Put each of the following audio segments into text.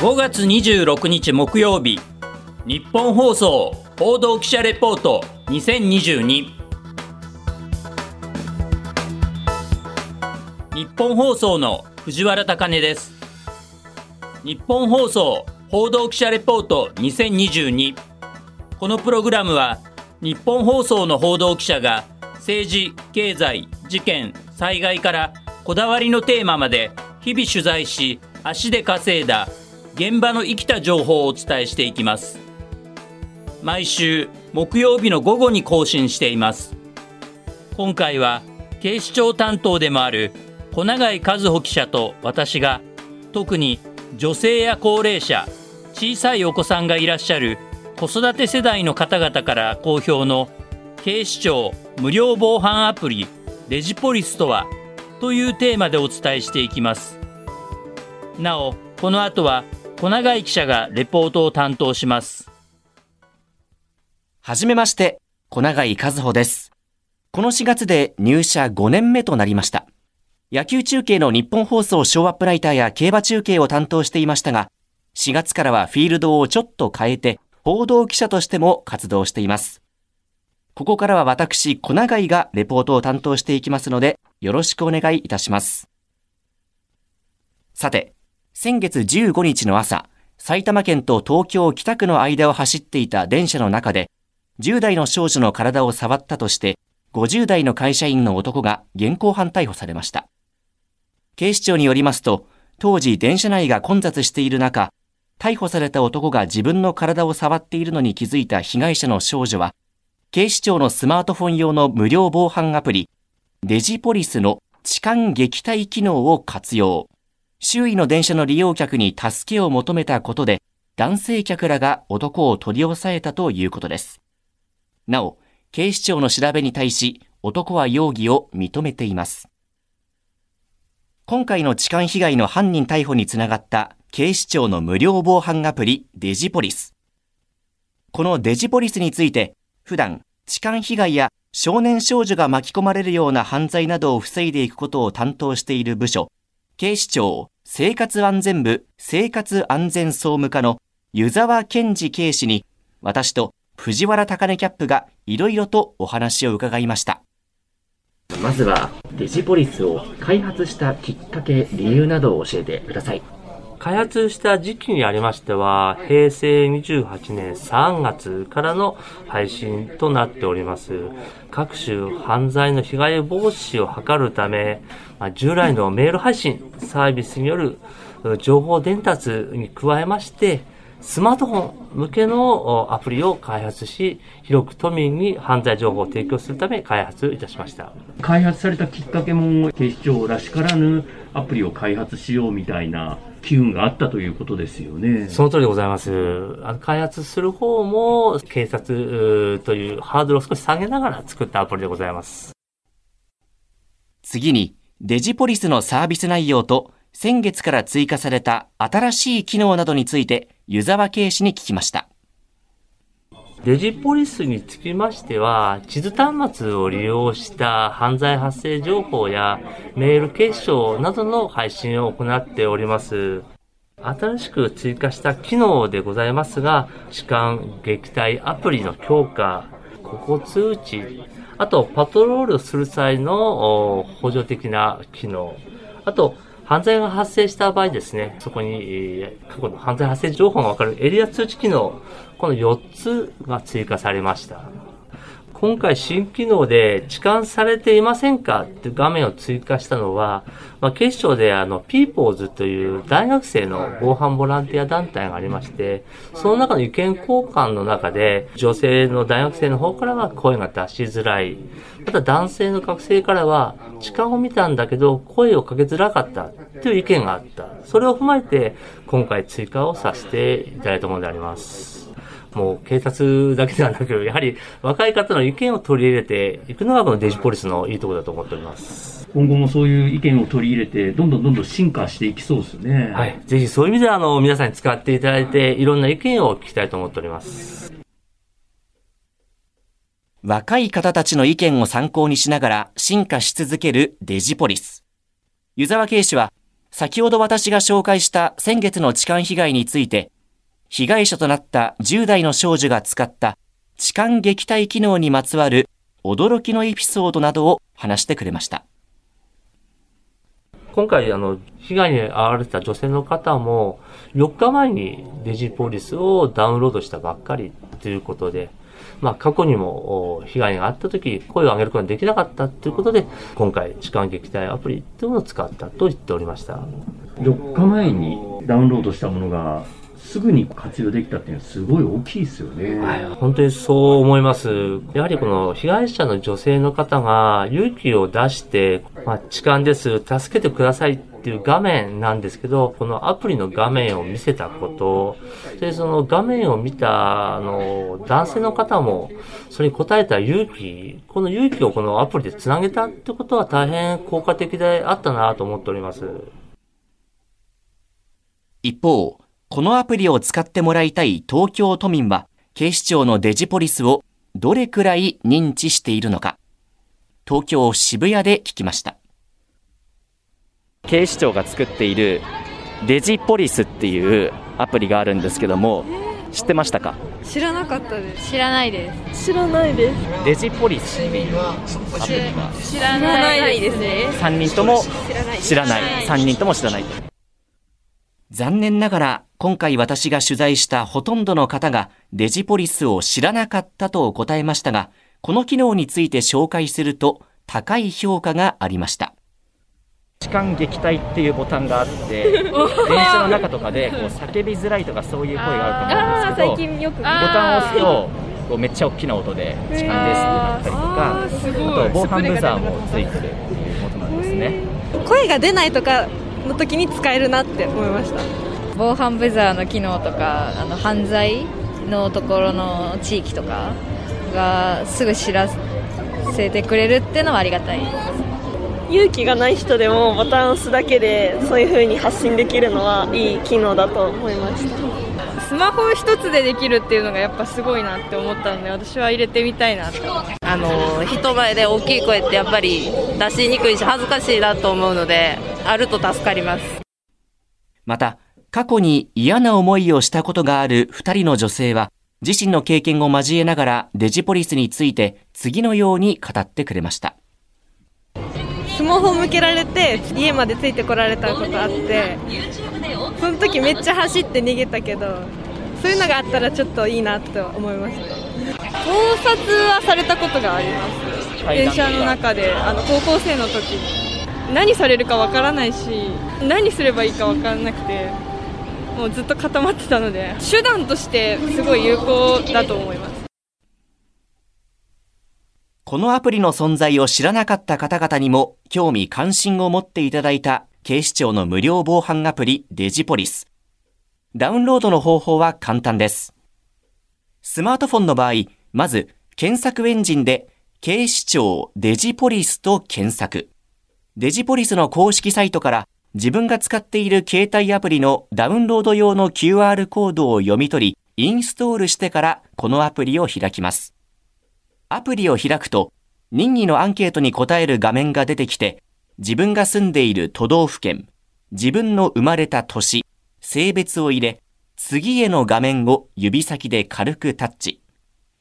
5月26日木曜日。日本放送報道記者レポート2022日本放送の藤原貴根です。日本放送報道記者レポート2022このプログラムは日本放送の報道記者が政治、経済、事件、災害からこだわりのテーマまで日々取材し足で稼いだ現場の生きた情報をお伝えしていきます。毎週木曜日の午後に更新しています。今回は警視庁担当でもある小永井和穂記者と私が特に女性や高齢者小さいお子さんがいらっしゃる子育て世代の方々から好評の警視庁無料防犯アプリレジポリスとはというテーマでお伝えしていきます。なおこの後は小永井記者がレポートを担当します。はじめまして小永井和穂です。この4月で入社5年目となりました。野球中継の日本放送ショーアップライターや競馬中継を担当していましたが4月からはフィールドをちょっと変えて報道記者としても活動しています。ここからは私、小永井がレポートを担当していきますので、よろしくお願いいたします。さて、先月15日の朝、埼玉県と東京北区の間を走っていた電車の中で、10代の少女の体を触ったとして、50代の会社員の男が現行犯逮捕されました。警視庁によりますと、当時電車内が混雑している中、逮捕された男が自分の体を触っているのに気づいた被害者の少女は、警視庁のスマートフォン用の無料防犯アプリ、デジポリスの痴漢撃退機能を活用。周囲の電車の利用客に助けを求めたことで、男性客らが男を取り押さえたということです。なお、警視庁の調べに対し、男は容疑を認めています。今回の痴漢被害の犯人逮捕につながった警視庁の無料防犯アプリデジポリス。このデジポリスについて普段、痴漢被害や少年少女が巻き込まれるような犯罪などを防いでいくことを担当している部署、警視庁生活安全部生活安全総務課の湯沢健二警視に、私と藤原高根キャップがいろいろとお話を伺いました。まずは、デジポリスを開発したきっかけ、理由などを教えてください。開発した時期にありましては、平成28年3月からの配信となっております。各種犯罪の被害防止を図るため、従来のメール配信サービスによる情報伝達に加えまして、スマートフォン向けのアプリを開発し、広く都民に犯罪情報を提供するため開発いたしました。開発されたきっかけも警視庁らしからぬアプリを開発しようみたいな機運があったということですよね。その通りでございます。あの開発する方も警察というハードルを少し下げながら作ったアプリでございます。次に、デジポリスのサービス内容と先月から追加された新しい機能などについて湯沢警視に聞きました。デジポリスにつきましては、地図端末を利用した犯罪発生情報やメール結晶などの配信を行っております。新しく追加した機能でございますが、痴漢撃退アプリの強化、ここ通知、あとパトロールする際の補助的な機能、あと犯罪が発生した場合ですね、そこに過去の犯罪発生情報がわかるエリア通知機能、この4つが追加されました。今回新機能で痴漢されていませんかって画面を追加したのは、まあ、警視庁であの、ピーポーズという大学生の防犯ボランティア団体がありまして、その中の意見交換の中で、女性の大学生の方からは声が出しづらい。また男性の学生からは、痴漢を見たんだけど声をかけづらかったという意見があった。それを踏まえて、今回追加をさせていただいたものであります。もう警察だけではなく、やはり若い方の意見を取り入れていくのがこのデジポリスのいいところだと思っております。今後もそういう意見を取り入れて、どんどんどんどん進化していきそうですね。はい。ぜひそういう意味では、あの、皆さんに使っていただいて、いろんな意見を聞きたいと思っております。若い方たちの意見を参考にしながら進化し続けるデジポリス。湯沢警視は先ほど私が紹介した先月の痴漢被害について、被害者となった10代の少女が使った痴漢撃退機能にまつわる驚きのエピソードなどを話してくれました。今回、あの、被害に遭われた女性の方も、4日前にデジポリスをダウンロードしたばっかりということで、まあ、過去にも被害があった時、声を上げることができなかったということで、今回、痴漢撃退アプリというのを使ったと言っておりました。4日前にダウンロードしたものがすぐに活用できたっていうのはすごい大きいですよね。はい、本当にそう思います。やはりこの被害者の女性の方が勇気を出して、まあ、痴漢です、助けてくださいっていう画面なんですけど、このアプリの画面を見せたこと、で、その画面を見た、あの、男性の方も、それに応えた勇気、この勇気をこのアプリで繋げたってことは大変効果的であったなと思っております。一方、このアプリを使ってもらいたい東京都民は、警視庁のデジポリスをどれくらい認知しているのか、東京渋谷で聞きました。警視庁が作っているデジポリスっていうアプリがあるんですけども、知ってましたか？知らなかったです。知らないです。知らないです。デジポリスっていうアプリが知らないですね。3人とも知らない。3人とも知らない。残念ながら今回私が取材したほとんどの方がデジポリスを知らなかったと答えましたが、この機能について紹介すると高い評価がありました。痴漢撃退っていうボタンがあって、電車の中とかでこう叫びづらいとかそういう声があると思うんですけど、最近よくボタンを押すとこうめっちゃ大きな音で痴漢ですってなったりとか、あと防犯ブザーもついてるっていうことなんですね。声が出ないとかの時に使えるなって思いました防犯ブザーの機能とかあの犯罪のところの地域とかがすぐ知らせてくれるっていうのはありがたい。勇気がない人でもボタンを押すだけでそういう風に発信できるのはいい機能だと思いました。スマホ一つでできるっていうのがやっぱすごいなって思ったので私は入れてみたいなあの人前で大きい声ってやっぱり出しにくいし恥ずかしいなと思うのであると助かります。また、過去に嫌な思いをしたことがある2人の女性は、自身の経験を交えながらデジポリスについて次のように語ってくれました。スマホ向けられて家までついてこられたことあってその時めっちゃ走って逃げたけどそういうのがあったらちょっといいなと思いました。盗撮はされたことがあります。電車の中であの高校生の時。に何されるかわからないし何すればいいかわからなくてもうずっと固まってたので手段としてすごい有効だと思います。このアプリの存在を知らなかった方々にも興味関心を持っていただいた警視庁の無料防犯アプリデジポリス。ダウンロードの方法は簡単です。スマートフォンの場合まず検索エンジンで警視庁デジポリスと検索。デジポリスの公式サイトから自分が使っている携帯アプリのダウンロード用の QR コードを読み取り、インストールしてからこのアプリを開きます。アプリを開くと、任意のアンケートに答える画面が出てきて、自分が住んでいる都道府県、自分の生まれた年、性別を入れ、次への画面を指先で軽くタッチ。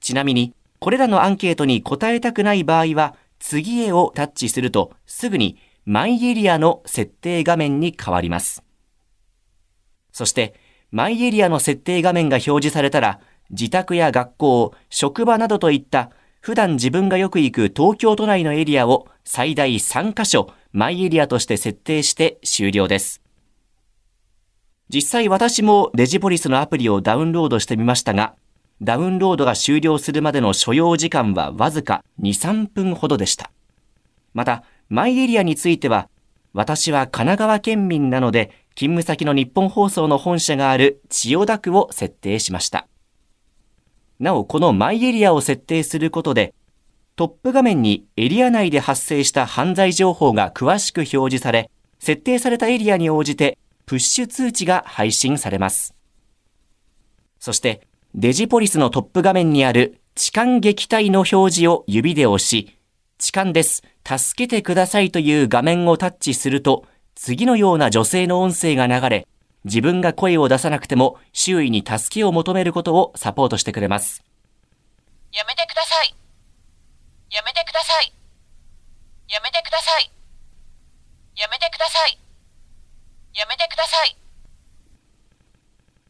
ちなみに、これらのアンケートに答えたくない場合は、次へをタッチするとすぐにマイエリアの設定画面に変わります。そしてマイエリアの設定画面が表示されたら自宅や学校、職場などといった普段自分がよく行く東京都内のエリアを最大3カ所マイエリアとして設定して終了です。実際私もデジポリスのアプリをダウンロードしてみましたが、ダウンロードが終了するまでの所要時間はわずか2、3分ほどでした。また、マイエリアについては、私は神奈川県民なので、勤務先の日本放送の本社がある千代田区を設定しました。なお、このマイエリアを設定することで、トップ画面にエリア内で発生した犯罪情報が詳しく表示され、設定されたエリアに応じてプッシュ通知が配信されます。そして、デジポリスのトップ画面にある痴漢撃退の表示を指で押し、痴漢です、助けてくださいという画面をタッチすると、次のような女性の音声が流れ、自分が声を出さなくても周囲に助けを求めることをサポートしてくれます。やめてください。やめてください。やめてください。やめてください。やめてください。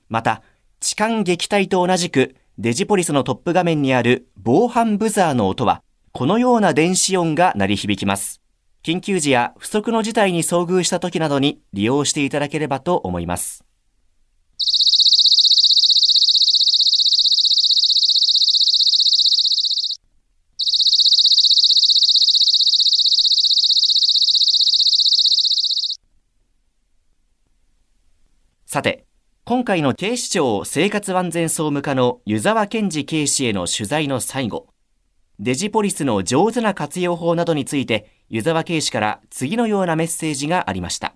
また、痴漢撃退と同じくデジポリスのトップ画面にある防犯ブザーの音は、このような電子音が鳴り響きます。緊急時や不測の事態に遭遇した時などに利用していただければと思います。さて、今回の警視庁生活安全総務課の湯沢健二警視への取材の最後、デジポリスの上手な活用法などについて、湯沢警視から次のようなメッセージがありました。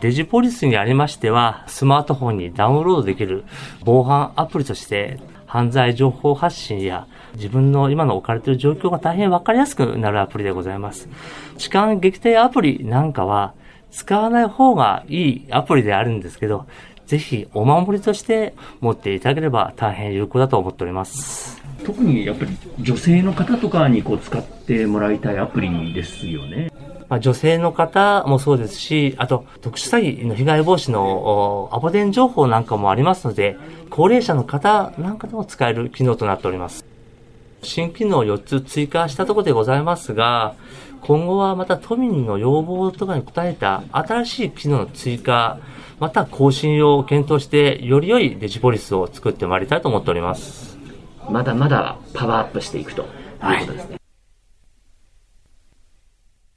デジポリスにありましては、スマートフォンにダウンロードできる防犯アプリとして、犯罪情報発信や自分の今の置かれている状況が大変わかりやすくなるアプリでございます。痴漢撃退アプリなんかは使わない方がいいアプリであるんですけど、ぜひお守りとして持っていただければ大変有効だと思っております。特にやっぱり女性の方とかにこう使ってもらいたいアプリですよね。まあ、女性の方もそうですし、あと特殊詐欺の被害防止のアポ電情報なんかもありますので、高齢者の方なんかでも使える機能となっております。新機能を4つ追加したところでございますが、今後はまた都民の要望とかに応えた新しい機能の追加、また更新を検討して、より良いデジポリスを作ってまいりたいと思っております。まだまだパワーアップしていくということですね。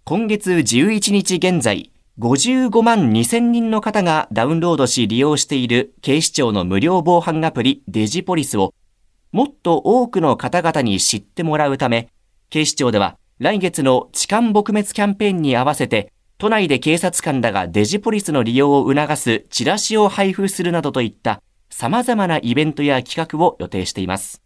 今月11日現在、55万2000人の方がダウンロードし利用している警視庁の無料防犯アプリデジポリスをもっと多くの方々に知ってもらうため、警視庁では来月の痴漢撲滅キャンペーンに合わせて都内で警察官らがデジポリスの利用を促すチラシを配布するなどといった様々なイベントや企画を予定しています。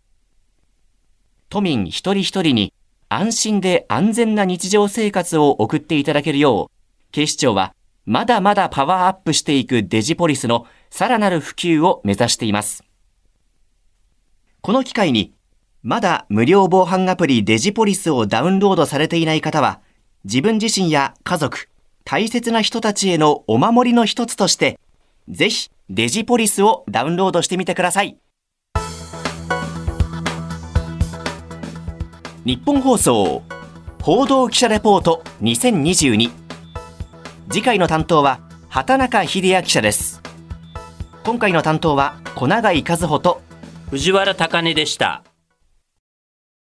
都民一人一人に安心で安全な日常生活を送っていただけるよう、警視庁はまだまだパワーアップしていくデジポリスのさらなる普及を目指しています。この機会に、まだ無料防犯アプリデジポリスをダウンロードされていない方は、自分自身や家族、大切な人たちへのお守りの一つとして、ぜひデジポリスをダウンロードしてみてください。日本放送報道記者レポート2022次回の担当は畑中秀也記者です今回の担当は小永井和穂と藤原貴根でした。